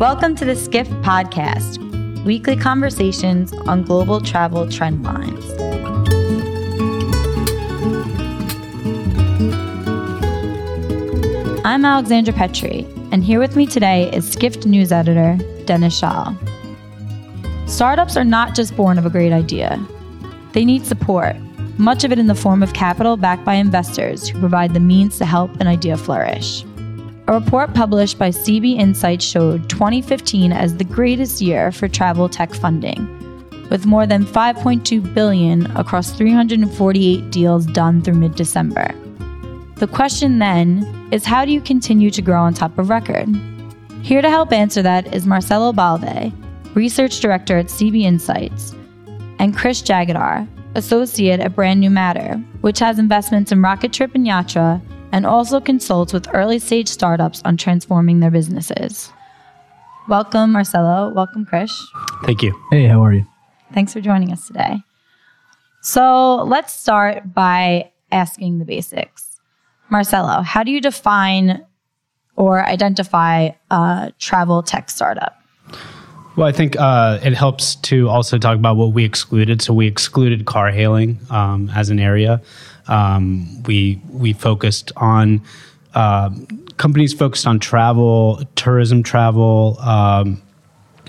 Welcome to the Skift Podcast, weekly conversations on global travel trend lines. I'm Alexandra Petri, and here with me today is Skift news editor Dennis Schaal. Startups are not just born of a great idea, they need support, much of it in the form of capital backed by investors who provide the means to help an idea flourish. A report published by CB Insights showed 2015 as the greatest year for travel tech funding, with more than 5.2 billion across 348 deals done through mid-December. The question then is how do you continue to grow on top of record? Here to help answer that is Marcelo Ballvé, research director at CB Insights, and Krish Jagirdar, associate at Brand New Matter, which has investments in Rocketrip and Yatra and also consults with early stage startups on transforming their businesses. Welcome, Marcelo. Welcome, Krish. Thank you. Hey, how are you? Thanks for joining us today. So let's start by asking the basics. Marcelo, how do you define or identify a travel tech startup? Well, I think uh, it helps to also talk about what we excluded. So we excluded car hailing um, as an area. Um, we we focused on uh, companies focused on travel, tourism travel, um,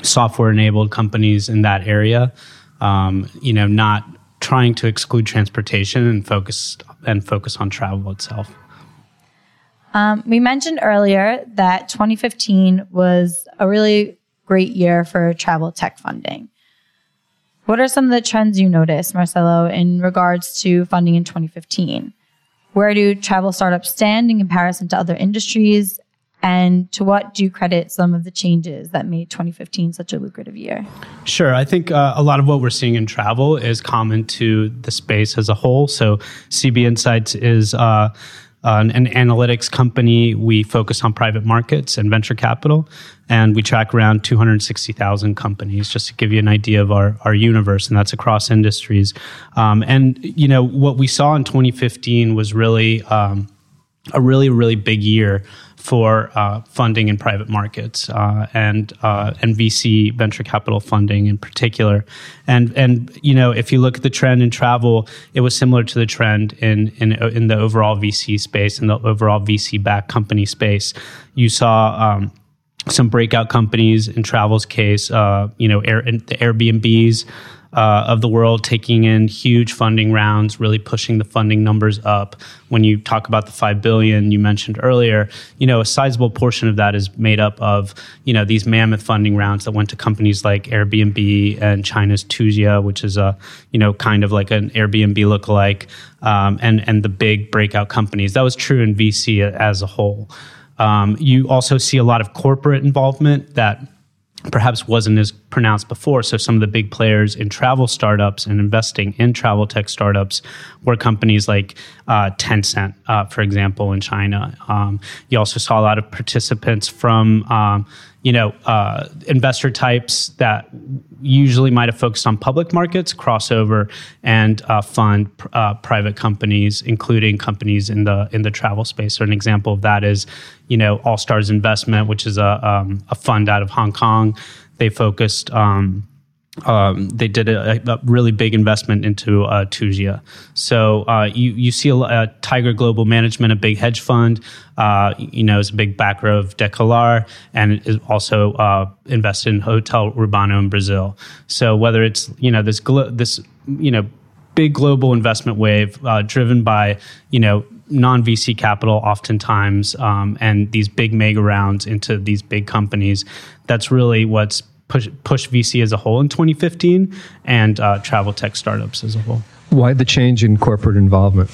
software enabled companies in that area. Um, you know, not trying to exclude transportation and focus and focus on travel itself. Um, we mentioned earlier that 2015 was a really great year for travel tech funding. What are some of the trends you noticed, Marcelo, in regards to funding in 2015? Where do travel startups stand in comparison to other industries? And to what do you credit some of the changes that made 2015 such a lucrative year? Sure. I think uh, a lot of what we're seeing in travel is common to the space as a whole. So, CB Insights is uh, an, an, analytics company. We focus on private markets and venture capital, and we track around 260,000 companies, just to give you an idea of our, our universe, and that's across industries. Um, and, you know, what we saw in 2015 was really um, a really, really big year for uh, funding in private markets uh, and uh, and VC venture capital funding in particular. And and you know if you look at the trend in travel, it was similar to the trend in in in the overall VC space and the overall VC backed company space. You saw. Um, some breakout companies in travel's case, uh, you know, Air, the Airbnbs, uh, of the world taking in huge funding rounds, really pushing the funding numbers up. When you talk about the five billion you mentioned earlier, you know a sizable portion of that is made up of you know these mammoth funding rounds that went to companies like Airbnb and China's Tujia, which is a you know kind of like an Airbnb lookalike, um, and and the big breakout companies. That was true in VC as a whole. Um, you also see a lot of corporate involvement that perhaps wasn't as pronounced before. So some of the big players in travel startups and investing in travel tech startups were companies like uh, Tencent, uh, for example, in China. Um, you also saw a lot of participants from um, you know, uh, investor types that usually might have focused on public markets crossover and uh, fund uh, private companies, including companies in the in the travel space. So an example of that is, you know, All Stars Investment, which is a um, a fund out of Hong Kong. They focused. Um, um, they did a, a, really big investment into uh, Tujia. So uh, you you see a, a, Tiger Global Management, a big hedge fund. Uh, you know, is a big backer of Decolar and is also uh, invested in Hotel Urbano in Brazil. So whether it's you know this glo- this you know big global investment wave uh, driven by you know non VC capital oftentimes um, and these big mega rounds into these big companies. That's really what's push, push VC as a whole in 2015 and uh, travel tech startups as a whole. Why the change in corporate involvement?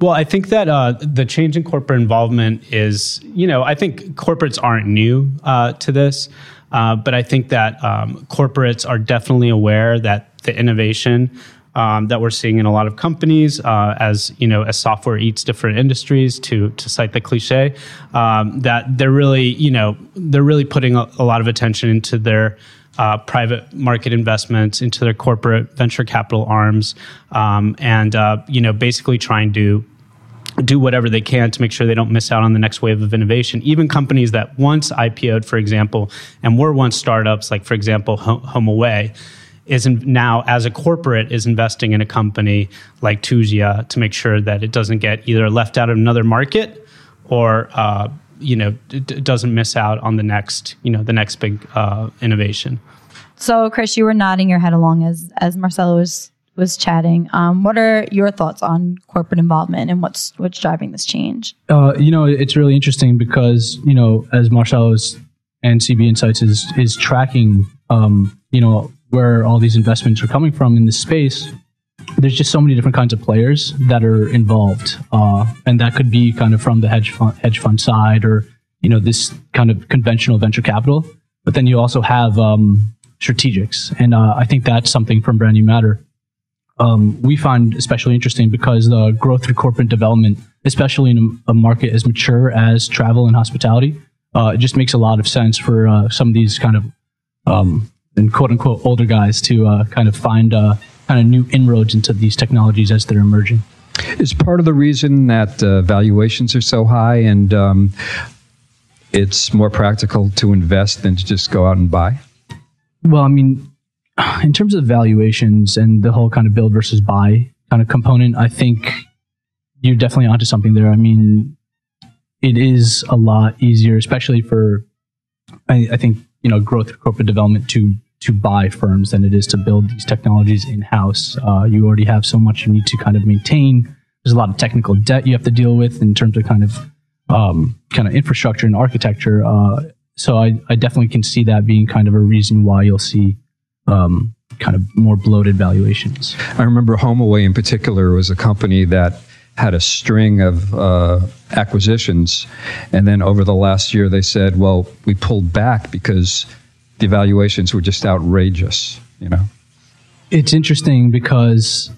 Well, I think that uh, the change in corporate involvement is, you know, I think corporates aren't new uh, to this, uh, but I think that um, corporates are definitely aware that the innovation um, that we're seeing in a lot of companies uh, as you know as software eats different industries to to cite the cliche um, that they're really you know they're really putting a, a lot of attention into their uh, private market investments into their corporate venture capital arms um, and uh, you know basically trying to do whatever they can to make sure they don't miss out on the next wave of innovation. Even companies that once IPO'd, for example, and were once startups, like for example, HomeAway, is now as a corporate is investing in a company like Tujia to make sure that it doesn't get either left out of another market or uh, you know d- doesn't miss out on the next you know the next big uh, innovation. So, Krish, you were nodding your head along as as Marcelo was was chatting. Um, what are your thoughts on corporate involvement and what's what's driving this change? Uh, you know, it's really interesting because you know, as Marcelo's and CB Insights is is tracking, um, you know, where all these investments are coming from in this space. There's just so many different kinds of players that are involved, uh, and that could be kind of from the hedge fund, hedge fund side, or you know, this kind of conventional venture capital. But then you also have um, strategics, and uh, I think that's something from Brand New Matter um, we find especially interesting because the growth through corporate development, especially in a, market as mature as travel and hospitality, uh, it just makes a lot of sense for uh, some of these kind of um, and quote unquote older guys to uh, kind of find uh, kind of new inroads into these technologies as they're emerging. Is part of the reason that uh, valuations are so high and um, it's more practical to invest than to just go out and buy? Well, I mean, in terms of valuations and the whole kind of build versus buy kind of component, I think you're definitely onto something there. I mean, it is a lot easier, especially for I, I think you know growth corporate development to to buy firms than it is to build these technologies in house. Uh, you already have so much you need to kind of maintain. There's a lot of technical debt you have to deal with in terms of kind of um, kind of infrastructure and architecture. Uh, so I, I definitely can see that being kind of a reason why you'll see um, kind of more bloated valuations. I remember HomeAway in particular was a company that had a string of uh, acquisitions, and then over the last year they said, "Well, we pulled back because the valuations were just outrageous." You know, it's interesting because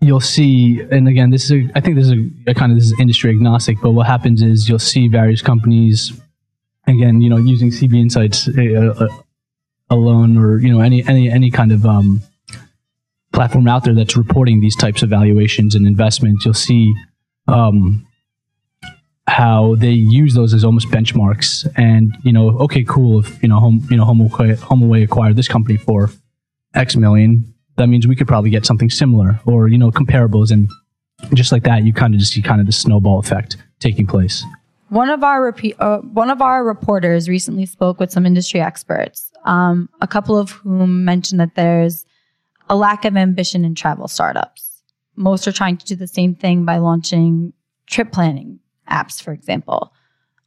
you'll see, and again, this is a, I think this is a, a kind of this is industry agnostic, but what happens is you'll see various companies, again, you know, using CB Insights. Uh, alone or you know any any any kind of um, platform out there that's reporting these types of valuations and investments, you'll see um, how they use those as almost benchmarks. And you know, okay, cool. If you know, home you know, HomeAway acquired this company for X million, that means we could probably get something similar or you know, comparables. And just like that, you kind of just see kind of the snowball effect taking place. One of our repeat, uh, one of our reporters recently spoke with some industry experts, um, a couple of whom mentioned that there's a lack of ambition in travel startups. Most are trying to do the same thing by launching trip planning apps, for example,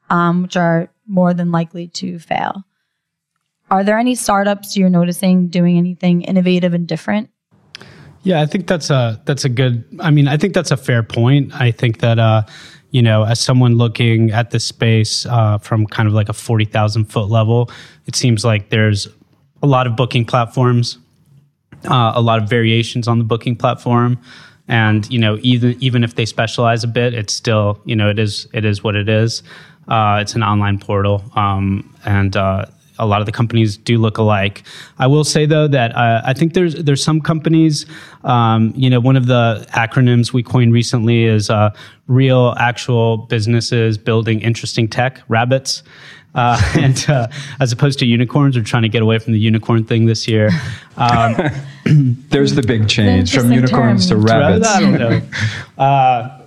um, which are more than likely to fail. Are there any startups you're noticing doing anything innovative and different? Yeah, I think that's a that's a good. I mean, I think that's a fair point. I think that uh, you know, as someone looking at this space uh, from kind of like a 40,000 foot level, it seems like there's a lot of booking platforms, uh, a lot of variations on the booking platform. And, you know, even, even if they specialize a bit, it's still, you know, it is, it is what it is. Uh, it's an online portal. Um, and, uh, a lot of the companies do look alike. I will say though that uh, I think there's there's some companies. Um, you know, one of the acronyms we coined recently is uh, real, actual businesses building interesting tech. Rabbits. Uh, and uh, as opposed to unicorns, we're trying to get away from the unicorn thing this year. Um, There's the big change from unicorns term. to rabbits. I don't know. Uh,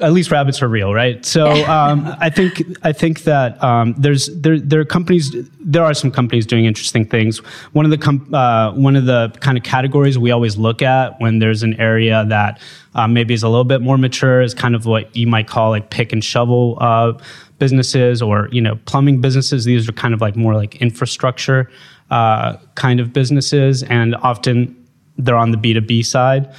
at least rabbits are real, right? So um, I think I think that um, there's there there are companies there are some companies doing interesting things. One of the com- uh, one of the kind of categories we always look at when there's an area that uh, maybe is a little bit more mature is kind of what you might call like pick and shovel uh, businesses or you know plumbing businesses. These are kind of like more like infrastructure uh, kind of businesses, and often they're on the B two B side.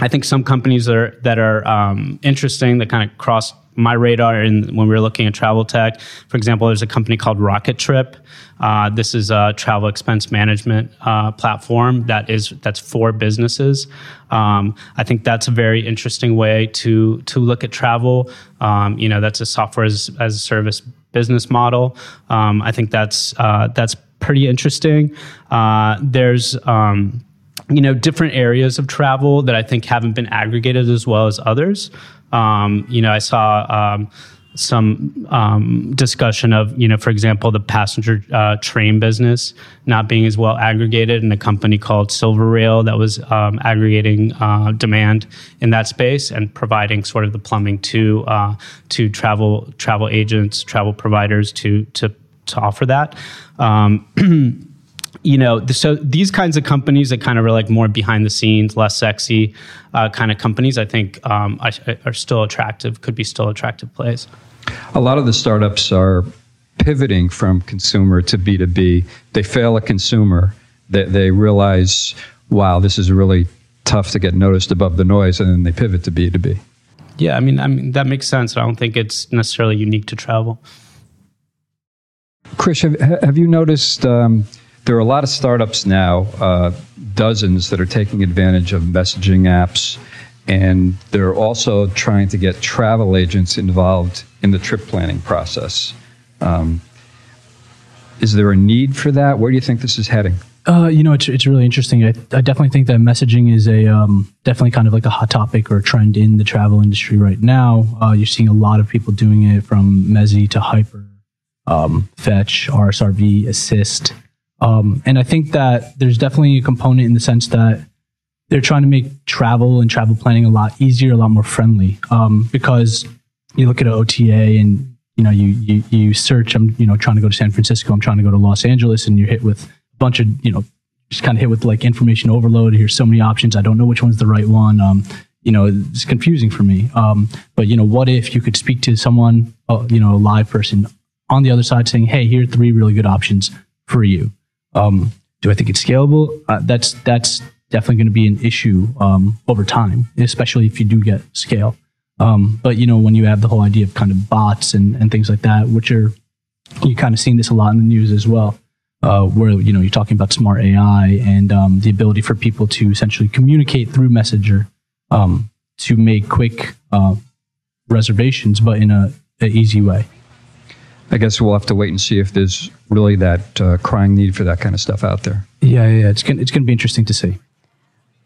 I think some companies that are that are um, interesting that kind of cross my radar and when we were looking at travel tech. For example, there's a company called Rocketrip. Uh, this is a travel expense management uh, platform that is that's for businesses. Um, I think that's a very interesting way to to look at travel. Um, you know, that's a software as, as a service business model. Um, I think that's uh, that's pretty interesting. Uh, there's um, you know different areas of travel that I think haven't been aggregated as well as others. Um, you know, I saw um, some um, discussion of, you know, for example, the passenger uh, train business not being as well aggregated, and a company called SilverRail that was um, aggregating uh, demand in that space and providing sort of the plumbing to uh, to travel travel agents, travel providers to to to offer that. Um, you know, so these kinds of companies that kind of are like more behind the scenes, less sexy uh, kind of companies, I think um, are still attractive, could be still attractive plays. A lot of the startups are pivoting from consumer to B2B. They fail a consumer, they, they realize, wow, this is really tough to get noticed above the noise, and then they pivot to B2B. Yeah, I mean, I mean that makes sense. I don't think it's necessarily unique to travel. Krish, have, have you noticed um, there are a lot of startups now, uh, dozens that are taking advantage of messaging apps, and they're also trying to get travel agents involved in the trip planning process. Um, is there a need for that? Where do you think this is heading? Uh, you know, it's, it's really interesting. I, I definitely think that messaging is a um, definitely kind of like a hot topic or a trend in the travel industry right now. Uh, you're seeing a lot of people doing it from Mezi to Hyper, um, Fetch, RSRV, Assist. Um, and I think that there's definitely a component in the sense that they're trying to make travel and travel planning a lot easier, a lot more friendly. Um, because you look at an OTA and you know you, you you search. I'm you know trying to go to San Francisco. I'm trying to go to Los Angeles, and you're hit with a bunch of you know just kind of hit with like information overload. Here's so many options. I don't know which one's the right one. Um, you know, it's confusing for me. Um, but you know, what if you could speak to someone, uh, you know, a live person on the other side saying, "Hey, here are three really good options for you." Um, do I think it's scalable? Uh, that's that's definitely going to be an issue um, over time, especially if you do get scale. Um, but you know, when you have the whole idea of kind of bots and, and things like that, which are you kind of seen this a lot in the news as well, uh, where you know you're talking about smart AI and um, the ability for people to essentially communicate through Messenger um, to make quick uh, reservations, but in a, a easy way. I guess we'll have to wait and see if there's really that uh, crying need for that kind of stuff out there. Yeah, yeah, it's gonna it's gonna be interesting to see.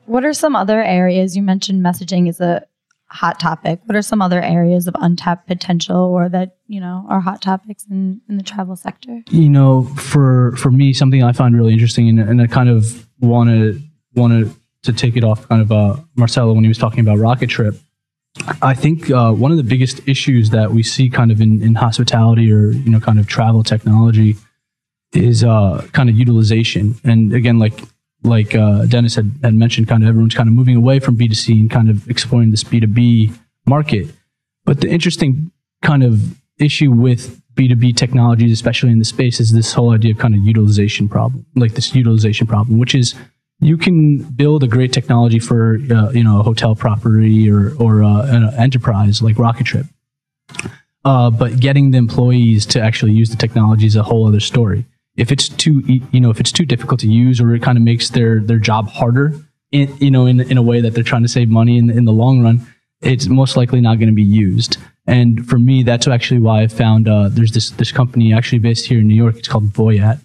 What are some other areas you mentioned? Messaging is a hot topic. What are some other areas of untapped potential, or that you know are hot topics in, in the travel sector? You know, for for me, something I find really interesting, and, and I kind of wanted wanted to take it off kind of uh, Marcelo when he was talking about Rocketrip I think uh, one of the biggest issues that we see kind of in, in hospitality or you know kind of travel technology is uh, kind of utilization. And again, like like uh, Dennis had, had mentioned, kind of everyone's kind of moving away from B two C and kind of exploring this B two B market. But the interesting kind of issue with B two B technologies, especially in the space, is this whole idea of kind of utilization problem, like this utilization problem, which is you can build a great technology for uh, you know a hotel property or or uh, an enterprise like Rocketrip, uh, but getting the employees to actually use the technology is a whole other story. If it's too you know if it's too difficult to use or it kind of makes their their job harder, in, you know in in a way that they're trying to save money in in the long run, it's most likely not going to be used. And for me, that's actually why I found uh, there's this this company actually based here in New York. It's called Voyat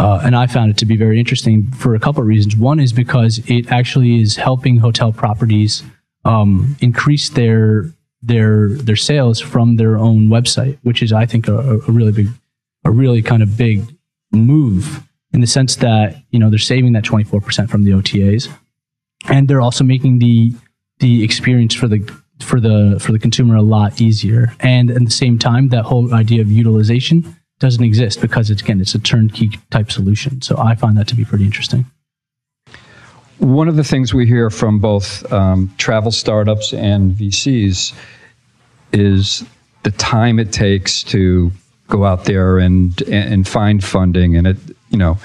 uh, and I found it to be very interesting for a couple of reasons. One is because it actually is helping hotel properties um, increase their their their sales from their own website, which is I think a, a really big, a really kind of big move in the sense that you know they're saving that twenty four percent from the OTAs, and they're also making the the experience for the for the for the consumer a lot easier. And at the same time, that whole idea of utilization doesn't exist because it's again it's a turnkey type solution. So I find that to be pretty interesting. One of the things we hear from both um, travel startups and VCs is the time it takes to go out there and and find funding, and it you know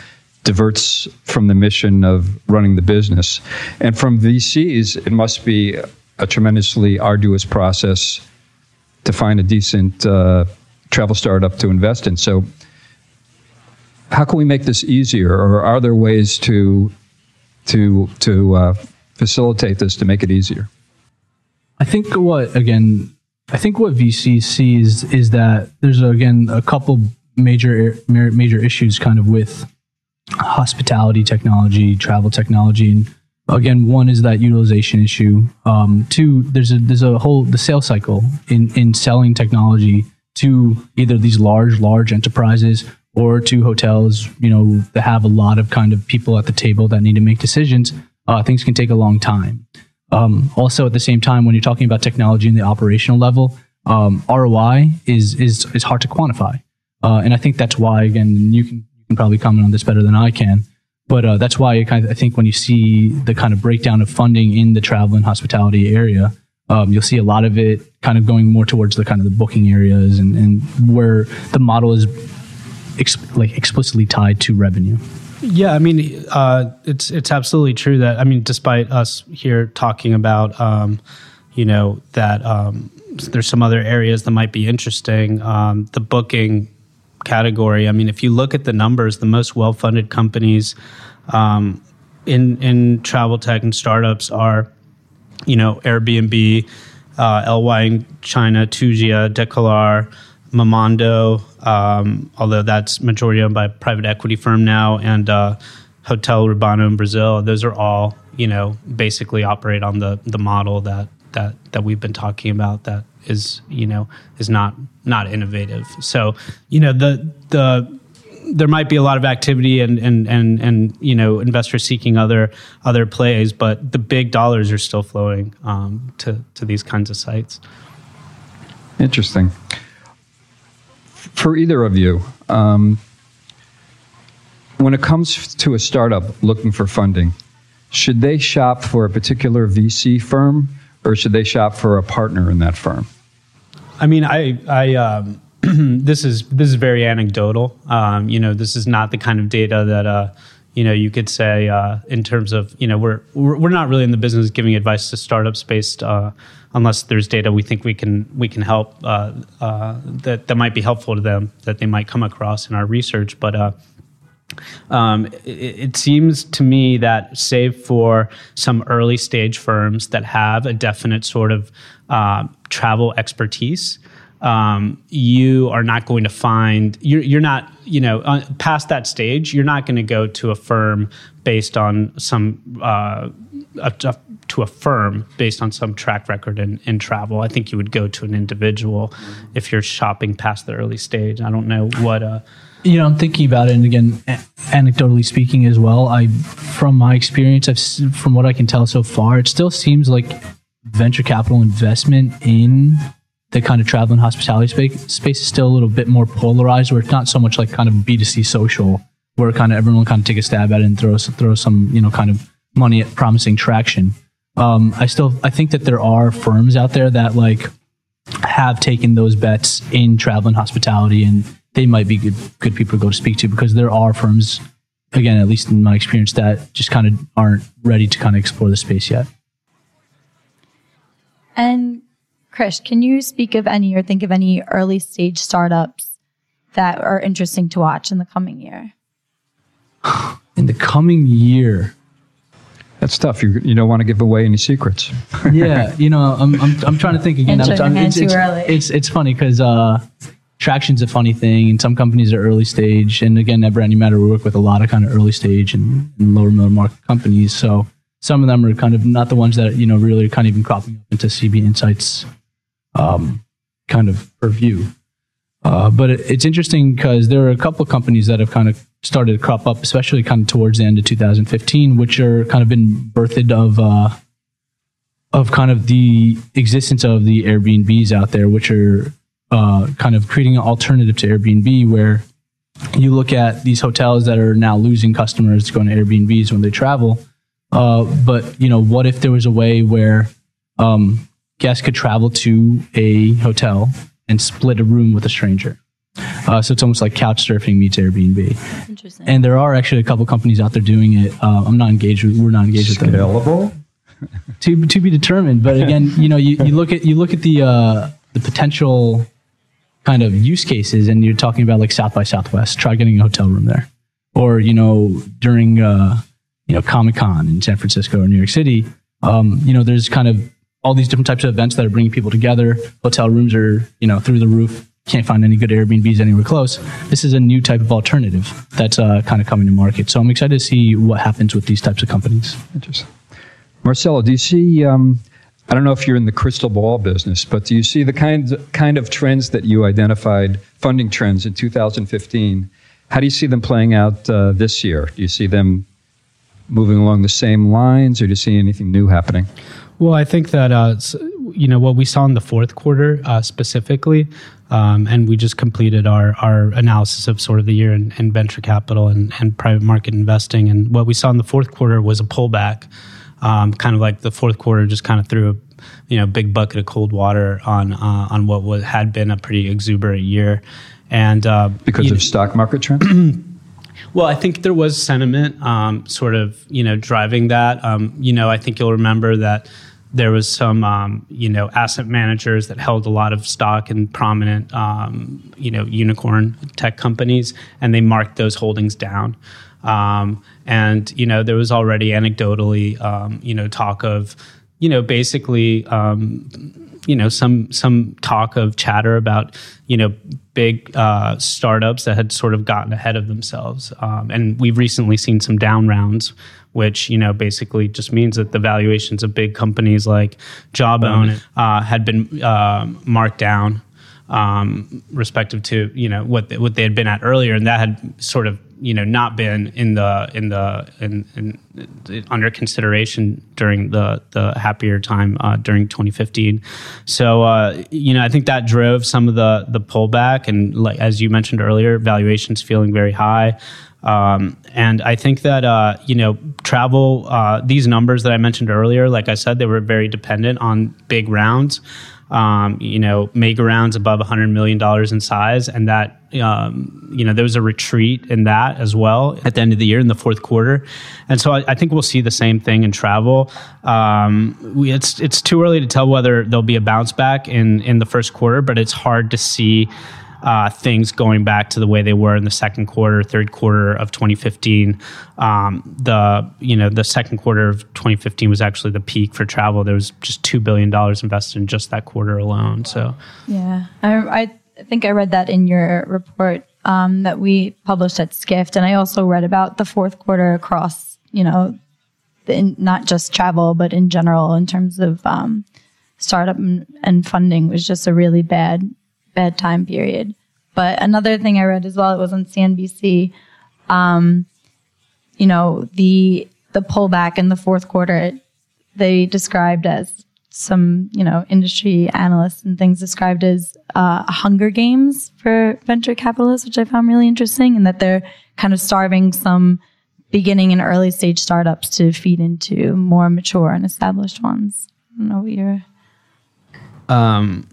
diverts from the mission of running the business. And from VCs, it must be a tremendously arduous process to find a decent uh, travel startup to invest in. So, how can we make this easier, or are there ways to to to uh, facilitate this to make it easier? I think what again, I think what VC sees is that there's again a couple major major issues kind of with hospitality technology, travel technology, and again, one is that utilization issue. Um, two, there's a there's a whole the sales cycle in in selling technology to either these large large enterprises or to hotels. You know, that have a lot of kind of people at the table that need to make decisions. Uh, things can take a long time. Um, also, at the same time, when you're talking about technology in the operational level, um, ROI is is is hard to quantify, uh, and I think that's why again you can you can probably comment on this better than I can. But uh, that's why kind of, I think when you see the kind of breakdown of funding in the travel and hospitality area, um, you'll see a lot of it kind of going more towards the kind of the booking areas and, and where the model is ex- like explicitly tied to revenue. Yeah, I mean, uh, it's it's absolutely true that I mean, despite us here talking about, um, you know, that um, there's some other areas that might be interesting. Um, the booking category. I mean, if you look at the numbers, the most well-funded companies um, in in travel tech and startups are, you know, Airbnb, uh, LY in China, Tujia, Decolar, Momondo. Um, although that's majority owned by a private equity firm now, and uh, Hotel Urbano in Brazil. Those are all you know basically operate on the the model that that that we've been talking about that is you know is not not innovative. So you know the the there might be a lot of activity and and and and you know investors seeking other other plays, but the big dollars are still flowing um, to to these kinds of sites. Interesting. For either of you, um, when it comes to a startup looking for funding, should they shop for a particular VC firm or should they shop for a partner in that firm? I mean, I, I, um, this is this is very anecdotal. Um, you know, this is not the kind of data that, uh, you know, you could say uh, in terms of, you know, we're, we're not really in the business of giving advice to startups based uh, unless there's data we think we can we can help uh, uh, that that might be helpful to them that they might come across in our research, but. Uh, um, it, it, seems to me that, save for some early stage firms that have a definite sort of uh, travel expertise, um, you are not going to find you're, you're not you know uh, past that stage. You're not going to go to a firm based on some uh, a, a, to a firm based on some track record in, in travel. I think you would go to an individual if you're shopping past the early stage. I don't know what. Uh, you know, I'm thinking about it, and again, anecdotally speaking as well. I, from my experience, I've, from what I can tell so far, it still seems like venture capital investment in the kind of travel and hospitality space, space is still a little bit more polarized, where it's not so much like kind of B2C social, where kind of everyone kind of take a stab at it and throw throw some you know kind of money at promising traction. Um, I still I think that there are firms out there that like have taken those bets in travel and hospitality, and they might be good good people to go to speak to because there are firms, again, at least in my experience, that just kind of aren't ready to kind of explore the space yet. And Krish, can you speak of any or think of any early stage startups that are interesting to watch in the coming year? In the coming year. That's tough. You, you don't want to give away any secrets. yeah, you know, I'm, I'm, I'm trying to think again. I'm trying, it's, it's, it's, it's, funny because uh, traction's a funny thing, and some companies are early stage. And again, at Brand New Matter, we work with a lot of kind of early stage and, and lower middle market companies. So some of them are kind of not the ones that you know really are kind of even cropping up into CB Insights um, kind of purview. Uh, but it, it's interesting because there are a couple of companies that have kind of started to crop up, especially kind of towards the end of 2015, which are kind of been birthed of uh, of kind of the existence of the Airbnbs out there, which are uh, kind of creating an alternative to Airbnb, where you look at these hotels that are now losing customers going to Airbnbs when they travel uh, but you know, what if there was a way where um, guests could travel to a hotel and split a room with a stranger? Uh, so it's almost like couch surfing meets Airbnb. Interesting. And there are actually a couple companies out there doing it. Uh, I'm not engaged with. We're not engaged with them. Available. to to be determined. But again, you know, you, you look at you look at the uh, the potential kind of use cases, and you're talking about like South by Southwest. Try getting a hotel room there, or you know, during uh, you know, Comic Con in San Francisco or New York City, um, you know, there's kind of all these different types of events that are bringing people together. Hotel rooms are, you know, through the roof. Can't find any good Airbnbs anywhere close. This is a new type of alternative that's uh, kind of coming to market. So I'm excited to see what happens with these types of companies. Interesting. Marcelo, do you see? Um, I don't know if you're in the crystal ball business, but do you see the kind kind of trends that you identified, funding trends in 2015? How do you see them playing out uh, this year? Do you see them moving along the same lines, or do you see anything new happening? Well, I think that uh, you know what we saw in the fourth quarter uh, specifically, um, and we just completed our our analysis of sort of the year in, in venture capital and, and private market investing, and what we saw in the fourth quarter was a pullback, um, kind of like the fourth quarter just kind of threw a you know big bucket of cold water on uh, on what was, had been a pretty exuberant year, and uh, because of stock market trends. Well, I think there was sentiment um, sort of, you know, driving that. Um, you know, I think you'll remember that there was some, um, you know, asset managers that held a lot of stock in prominent, um, you know, unicorn tech companies, and they marked those holdings down. Um, and you know, there was already anecdotally, um, you know, talk of, you know, basically you know some some talk of chatter about you know big uh, startups that had sort of gotten ahead of themselves, um, and we've recently seen some down rounds, which you know basically just means that the valuations of big companies like Jawbone uh, had been uh, marked down um, respective to you know what they, what they had been at earlier, and that had sort of you know not been in the in the in, in under consideration during the the happier time uh, during 2015. So uh, you know I think that drove some of the the pullback, and like as you mentioned earlier, valuations feeling very high. Um, and I think that uh, you know travel uh, these numbers that I mentioned earlier, like I said, they were very dependent on big rounds um, you know, mega rounds above $100 million in size. And that, um, you know, there was a retreat in that as well at the end of the year in the fourth quarter. And so I, I think we'll see the same thing in travel. Um, we, it's, it's too early to tell whether there'll be a bounce back in, in the first quarter, but it's hard to see uh, things going back to the way they were in the second quarter, third quarter of 2015. Um, the you know the second quarter of 2015 was actually the peak for travel. There was just two billion dollars invested in just that quarter alone. So yeah, I, I think I read that in your report um, that we published at Skift, and I also read about the fourth quarter across you know in, not just travel but in general in terms of um, startup and, and funding was just a really bad bad time period. But another thing I read as well, it was on CNBC. Um, you know, the the pullback in the fourth quarter, they described as some, you know, industry analysts and things described as uh, Hunger Games for venture capitalists, which I found really interesting, and that they're kind of starving some beginning and early stage startups to feed into more mature and established ones. I don't know what you're. Um,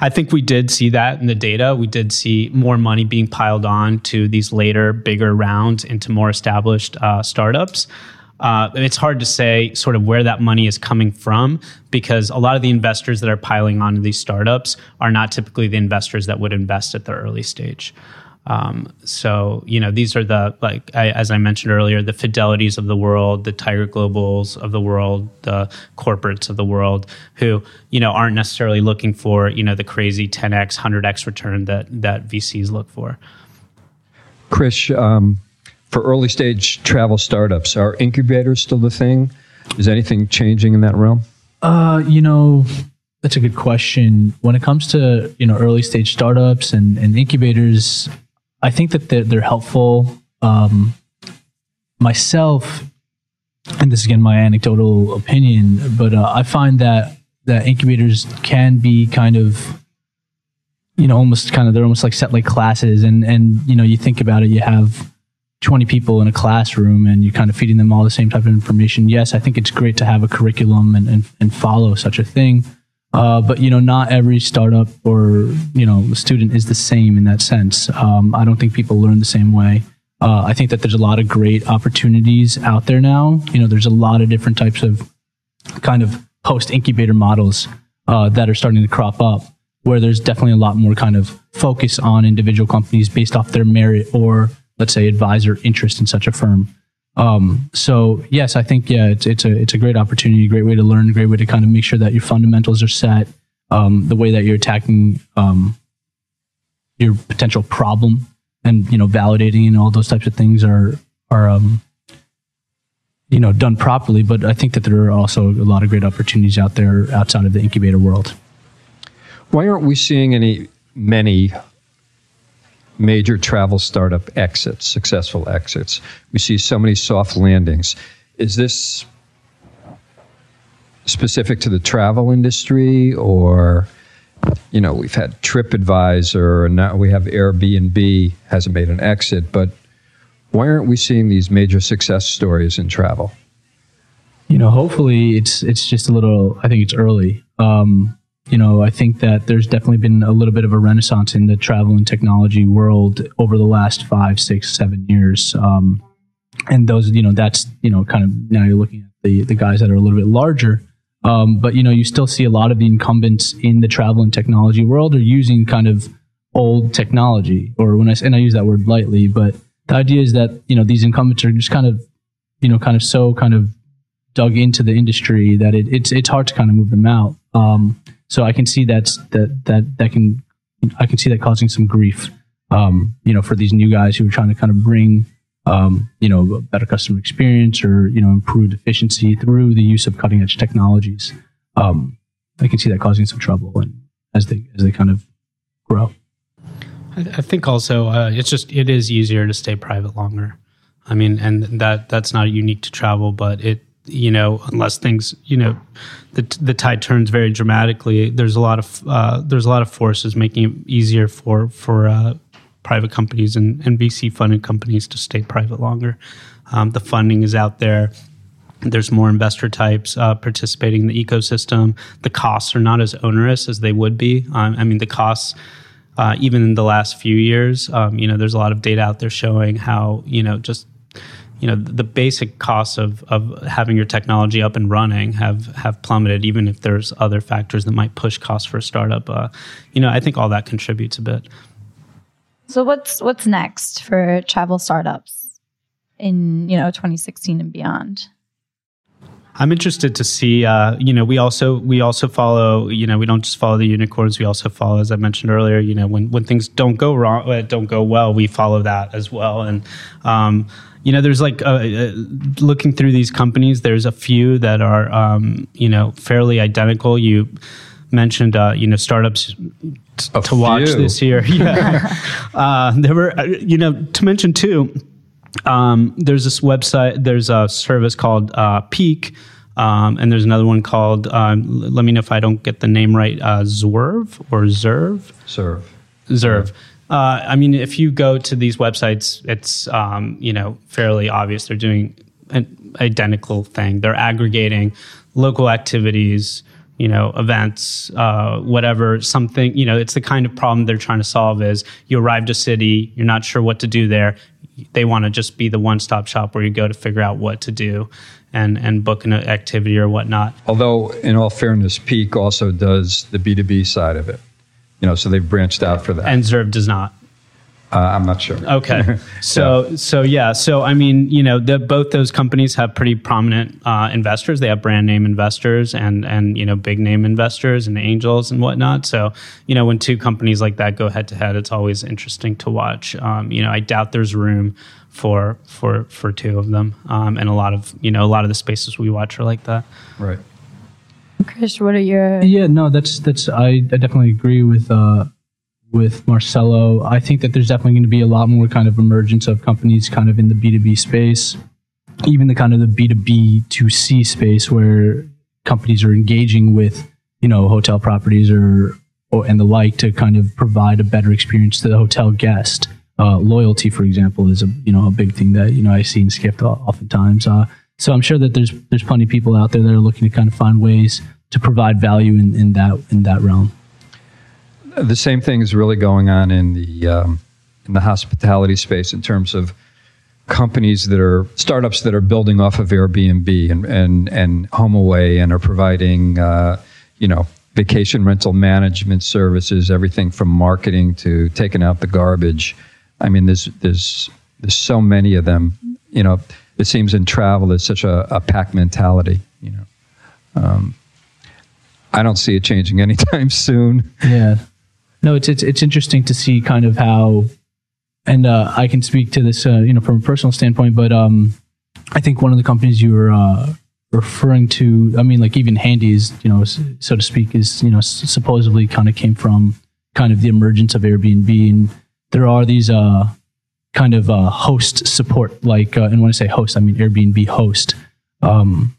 I think we did see that in the data. We did see more money being piled on to these later, bigger rounds into more established uh, startups. Uh, it's hard to say sort of where that money is coming from because a lot of the investors that are piling onto these startups are not typically the investors that would invest at the early stage. Um, so you know these are the like I, as I mentioned earlier, the fidelities of the world, the Tiger Globals of the world, the corporates of the world, who you know aren't necessarily looking for you know the crazy 10x, 100x return that that VCs look for. Krish, um, for early stage travel startups, are incubators still the thing? Is anything changing in that realm? Uh, you know, that's a good question. When it comes to you know early stage startups and, and incubators, I think that they're, they're helpful. Um, myself, and this is again my anecdotal opinion, but uh, I find that that incubators can be kind of, you know, almost kind of they're almost like set like classes, and and you know you think about it, you have 20 people in a classroom and you're kind of feeding them all the same type of information. Yes, I think it's great to have a curriculum and, and, and follow such a thing. Uh, but you know, not every startup or you know student is the same in that sense. Um, I don't think people learn the same way. Uh, I think that there's a lot of great opportunities out there now. You know, there's a lot of different types of kind of post incubator models uh, that are starting to crop up, where there's definitely a lot more kind of focus on individual companies based off their merit or let's say advisor interest in such a firm. Um, so yes, I think yeah, it's it's a it's a great opportunity, a great way to learn, a great way to kind of make sure that your fundamentals are set, um, the way that you're attacking um, your potential problem, and you know validating and all those types of things are are um, you know done properly. But I think that there are also a lot of great opportunities out there outside of the incubator world. Why aren't we seeing any many major travel startup exits, successful exits? We see so many soft landings. Is this specific to the travel industry or you know, we've had TripAdvisor and now we have Airbnb hasn't made an exit, but why aren't we seeing these major success stories in travel? You know, hopefully it's it's just a little. I think it's early. Um, you know, I think that there's definitely been a little bit of a renaissance in the travel and technology world over the last five, six, seven years. Um, and those, you know, that's you know, kind of now you're looking at the the guys that are a little bit larger. Um, but you know, you still see a lot of the incumbents in the travel and technology world are using kind of old technology, or when I and I use that word lightly, but the idea is that you know these incumbents are just kind of you know kind of so kind of dug into the industry that it, it's it's hard to kind of move them out. Um, so I can see that's that that that can I can see that causing some grief. Um, you know, for these new guys who are trying to kind of bring um, you know, a better customer experience or, you know, improved efficiency through the use of cutting edge technologies. Um, I can see that causing some trouble and as they, as they kind of grow. I, think also, uh, it's just, it is easier to stay private longer. I mean, and that, that's not unique to travel, but it, you know, unless things, you know, the the tide turns very dramatically. There's a lot of uh, there's a lot of forces making it easier for for uh, private companies and, and VC funded companies to stay private longer. Um, the funding is out there. There's more investor types uh, participating in the ecosystem. The costs are not as onerous as they would be. Um, I mean, the costs, uh, even in the last few years, um, you know, there's a lot of data out there showing how, you know, just you know the basic costs of, of having your technology up and running have have plummeted even if there's other factors that might push costs for a startup uh, you know i think all that contributes a bit so what's what's next for travel startups in you know 2016 and beyond? I'm interested to see. Uh, you know, we also we also follow. You know, we don't just follow the unicorns. We also follow, as I mentioned earlier. You know, when when things don't go wrong, uh, don't go well, we follow that as well. And um, you know, there's like uh, uh, looking through these companies. There's a few that are um, you know fairly identical. You mentioned, uh, you know, startups a to few. watch this year. Yeah, uh, there were, uh, you know, to mention too. Um, there's this website. There's a service called uh, Peek, um, and there's another one called. Um, let me know if I don't get the name right. Uh, Zwerv or Zerv. Serve. Zerv. Uh, I mean, if you go to these websites, it's um, you know fairly obvious they're doing an identical thing. They're aggregating local activities, you know, events, uh, whatever. Something, you know, it's the kind of problem they're trying to solve. Is you arrive to a city, you're not sure what to do there. They want to just be the one-stop shop where you go to figure out what to do, and and book an activity or whatnot. Although, in all fairness, Peek also does the B2B side of it. You know, so they've branched out for that. And Zerv does not. uh, I'm not sure. Okay. So so yeah. So I mean, you know, the, both those companies have pretty prominent uh, investors. They have brand name investors and and you know big name investors and angels and whatnot. So you know, when two companies like that go head to head, it's always interesting to watch. Um, you know, I doubt there's room for for for two of them. Um, and a lot of you know a lot of the spaces we watch are like that. Right. Krish, what are your Yeah, no, that's that's I, I definitely agree with uh, with Marcelo. I think that there's definitely going to be a lot more kind of emergence of companies kind of in the B two B space, even the kind of the B two B to C space where companies are engaging with you know hotel properties or, or and the like to kind of provide a better experience to the hotel guest. Uh, loyalty, for example, is a you know a big thing that you know I see in Skift oftentimes. Uh, so I'm sure that there's there's plenty of people out there that are looking to kind of find ways to provide value in, in that in that realm. The same thing is really going on in the um, in the hospitality space in terms of companies that are startups that are building off of Airbnb and and and HomeAway and are providing uh, you know vacation rental management services, everything from marketing to taking out the garbage. I mean, there's there's there's so many of them. You know, it seems in travel there's such a, a pack mentality. You know, um, I don't see it changing anytime soon. Yeah. No, it's it's it's interesting to see kind of how, and uh, I can speak to this, uh, you know, from a personal standpoint. But um, I think one of the companies you were uh, referring to, I mean, like even Handy's, you know, so to speak, is you know supposedly kind of came from kind of the emergence of Airbnb, and there are these uh, kind of uh, host support, like, uh, and when I say host, I mean Airbnb host, um,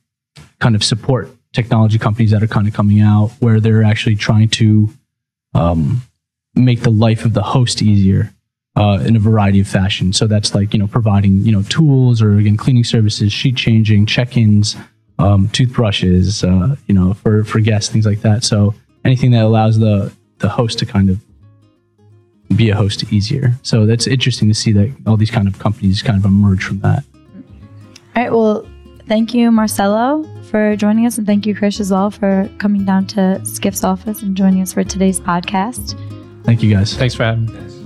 kind of support technology companies that are kind of coming out where they're actually trying to um, make the life of the host easier uh, in a variety of fashion. So that's like you know providing you know tools or again cleaning services, sheet changing, check-ins, um, toothbrushes, uh, you know for for guests, things like that. So anything that allows the the host to kind of be a host easier. So that's interesting to see that all these kind of companies kind of emerge from that. All right. Well, thank you, Marcelo, for joining us, and thank you, Krish, as well, for coming down to Skift's office and joining us for today's podcast. Thank you guys. Thanks for having me.